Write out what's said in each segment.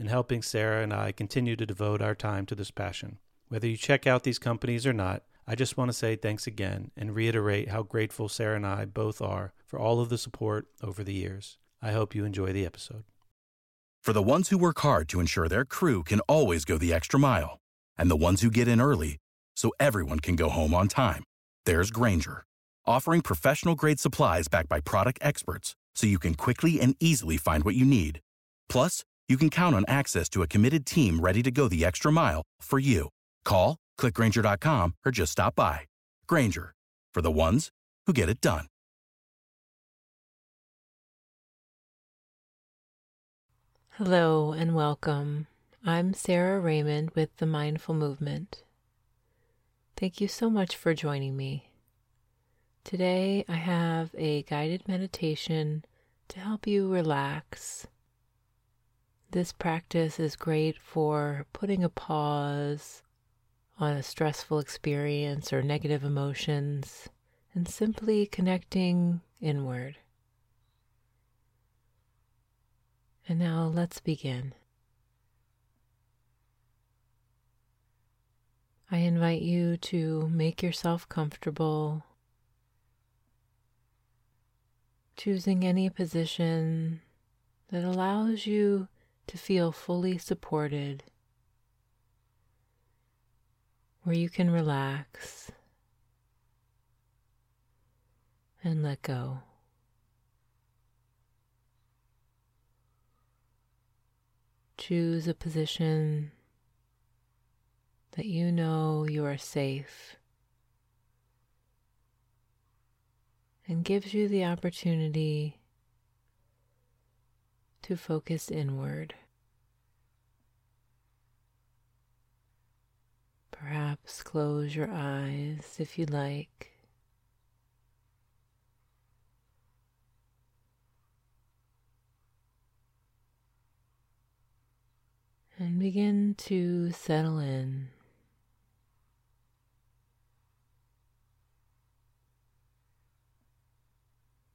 in helping Sara and I continue to devote our time to this passion. Whether you check out these companies or not, I just want to say thanks again and reiterate how grateful Sara and I both are for all of the support over the years. I hope you enjoy the episode. For the ones who work hard to ensure their crew can always go the extra mile, and the ones who get in early so everyone can go home on time, there's Grainger, offering professional grade supplies backed by product experts so you can quickly and easily find what you need. Plus, you can count on access to a committed team ready to go the extra mile for you. Call, clickgrainger.com, or just stop by. Grainger, for the ones who get it done. Hello and welcome. I'm Sara Raymond with the Mindful Movement. Thank you so much for joining me. Today I have a guided meditation to help you relax this practice is great for putting a pause on a stressful experience or negative emotions and simply connecting inward. And now let's begin. I invite you to make yourself comfortable, choosing any position that allows you to feel fully supported, where you can relax and let go. Choose a position that you know you are safe and gives you the opportunity to focus inward. Perhaps close your eyes if you like. And begin to settle in.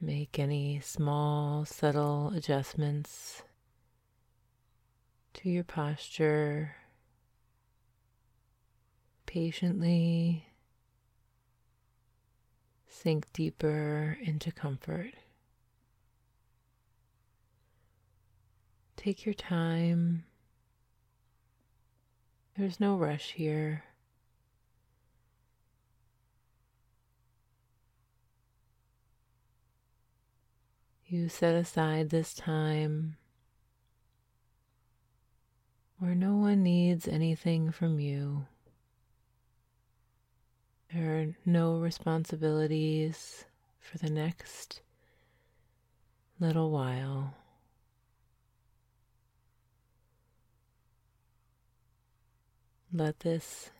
Make any small, subtle adjustments to your posture. Patiently sink deeper into comfort. Take your time. There's no rush here. You set aside this time where no one needs anything from you. There are no responsibilities for the next little while. Let this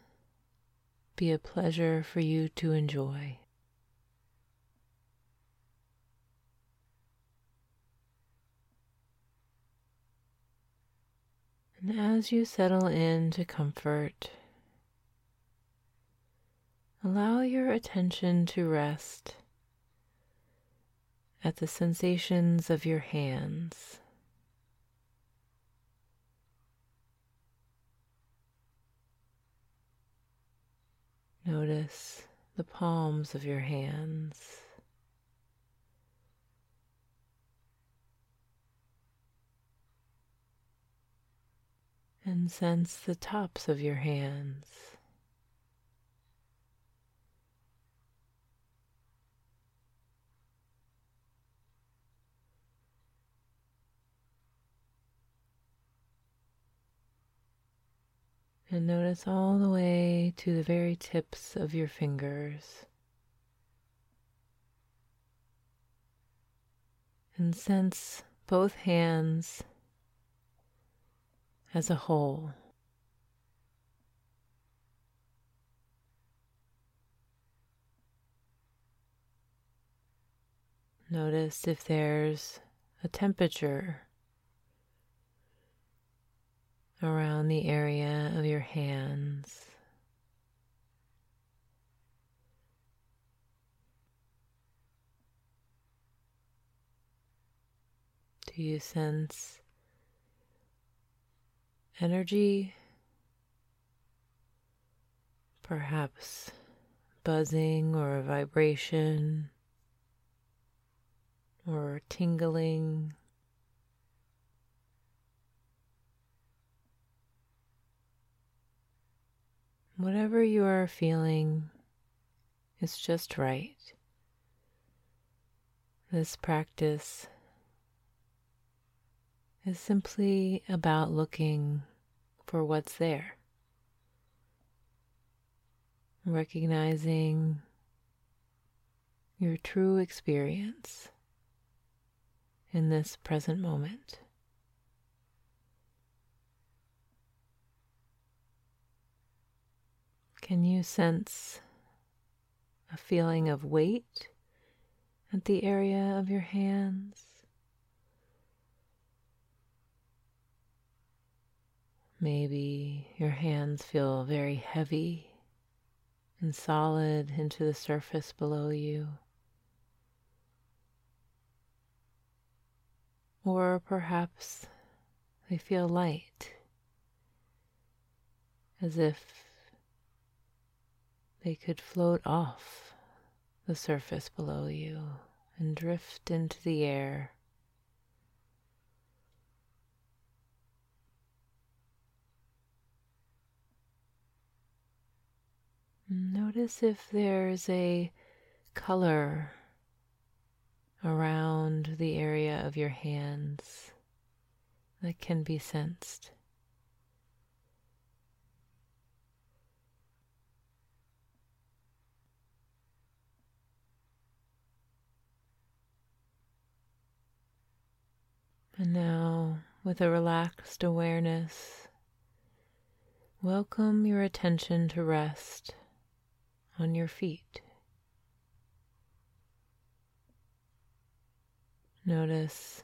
be a pleasure for you to enjoy. And as you settle into comfort, allow your attention to rest at the sensations of your hands. Notice the palms of your hands. And sense the tops of your hands. And notice all the way to the very tips of your fingers. And sense both hands as a whole. Notice if there's a temperature around the area of your hands. Do you sense energy? Perhaps buzzing or a vibration or tingling. Whatever you are feeling is just right. This practice is simply about looking for what's there, recognizing your true experience in this present moment. Can you sense a feeling of weight at the area of your hands? Maybe your hands feel very heavy and solid into the surface below you. Or perhaps they feel light, as if they could float off the surface below you and drift into the air. Notice if there's a color around the area of your hands that can be sensed. And now, with a relaxed awareness, welcome your attention to rest on your feet. Notice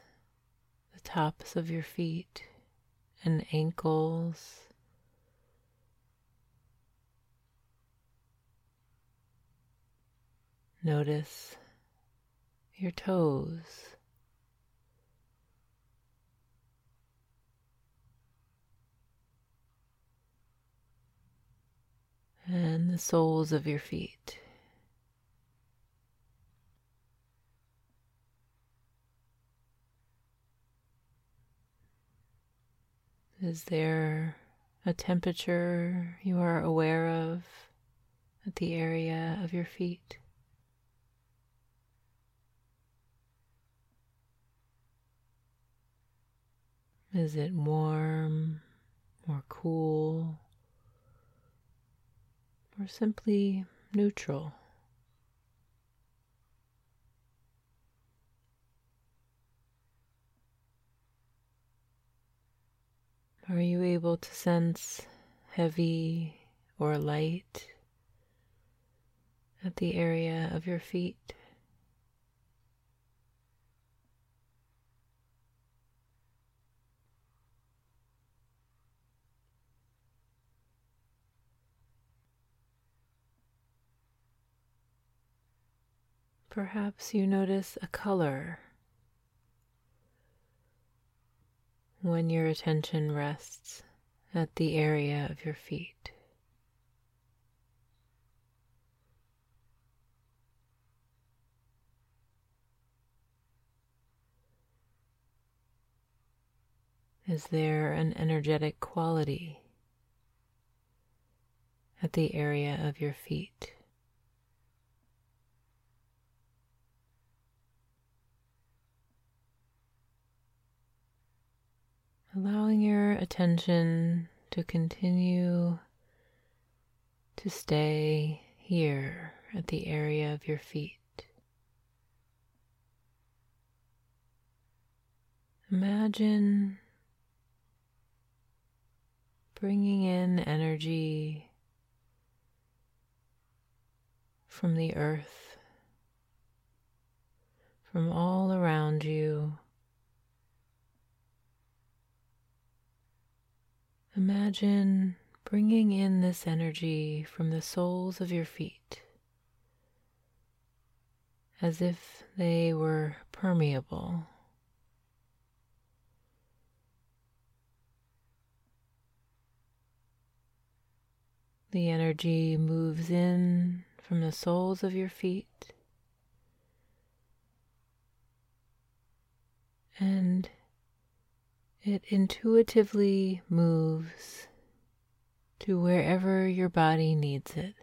the tops of your feet and ankles. Notice your toes. And the soles of your feet. Is there a temperature you are aware of at the area of your feet? Is it warm or cool? Or simply neutral. Are you able to sense heavy or light at the area of your feet? Perhaps you notice a color when your attention rests at the area of your feet. Is there an energetic quality at the area of your feet? Allowing your attention to continue to stay here at the area of your feet. Imagine bringing in energy from the earth, from all around you. Imagine bringing in this energy from the soles of your feet as if they were permeable. The energy moves in from the soles of your feet and it intuitively moves to wherever your body needs it.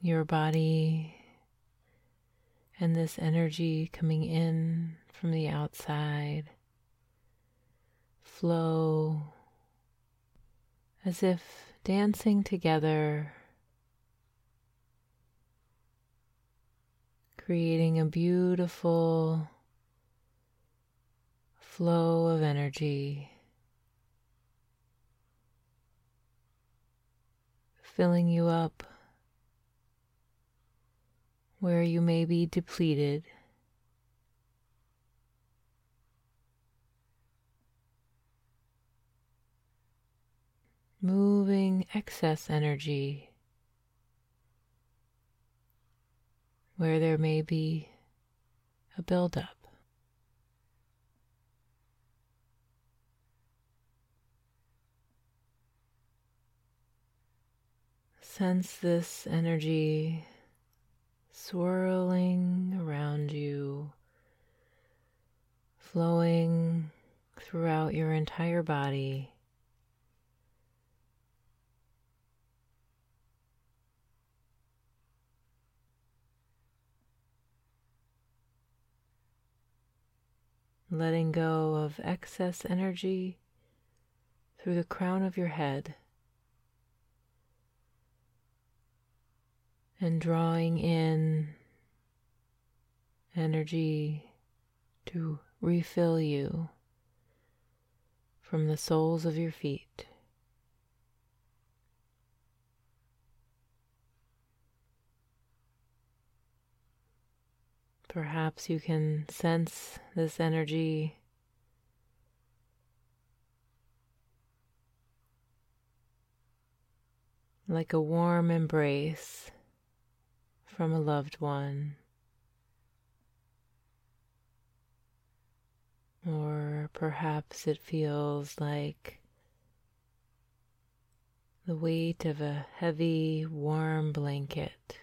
Your body and this energy coming in from the outside flow as if dancing together, creating a beautiful flow of energy, filling you up where you may be depleted. moving excess energy where there may be a buildup. Sense this energy swirling around you, flowing throughout your entire body. Letting go of excess energy through the crown of your head and drawing in energy to refill you from the soles of your feet. Perhaps you can sense this energy like a warm embrace from a loved one. Or perhaps it feels like the weight of a heavy, warm blanket.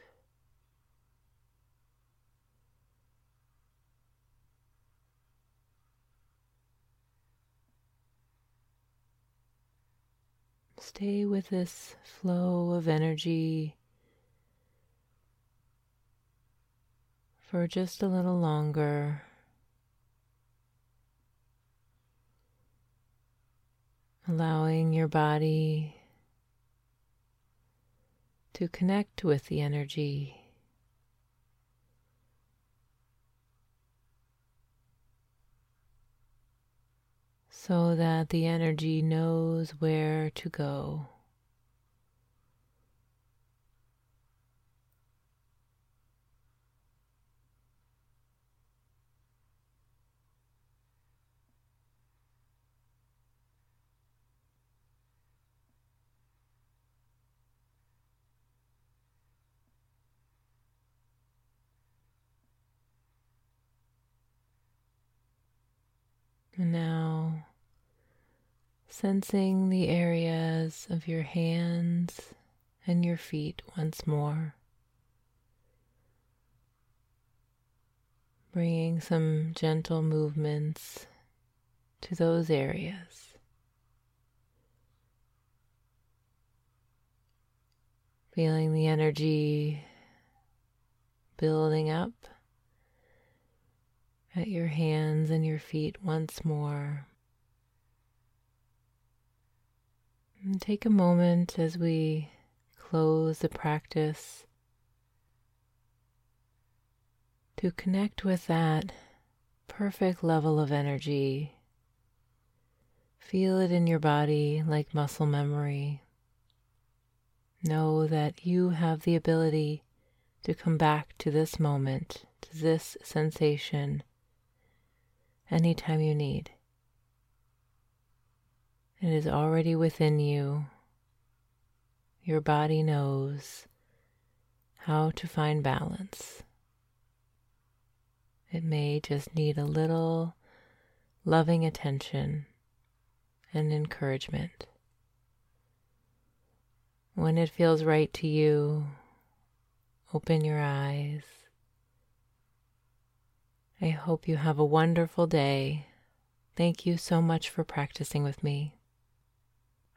Stay with this flow of energy for just a little longer. Allowing your body to connect with the energy. So that the energy knows where to go. And now sensing the areas of your hands and your feet once more. bringing some gentle movements to those areas. Feeling the energy building up at your hands and your feet once more. And take a moment as we close the practice to connect with that perfect level of energy. Feel it in your body like muscle memory. Know that you have the ability to come back to this moment, to this sensation, anytime you need. It is already within you. Your body knows how to find balance. It may just need a little loving attention and encouragement. When it feels right to you, open your eyes. I hope you have a wonderful day. Thank you so much for practicing with me.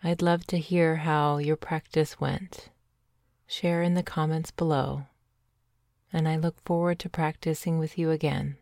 I'd love to hear how your practice went. Share in the comments below and I look forward to practicing with you again.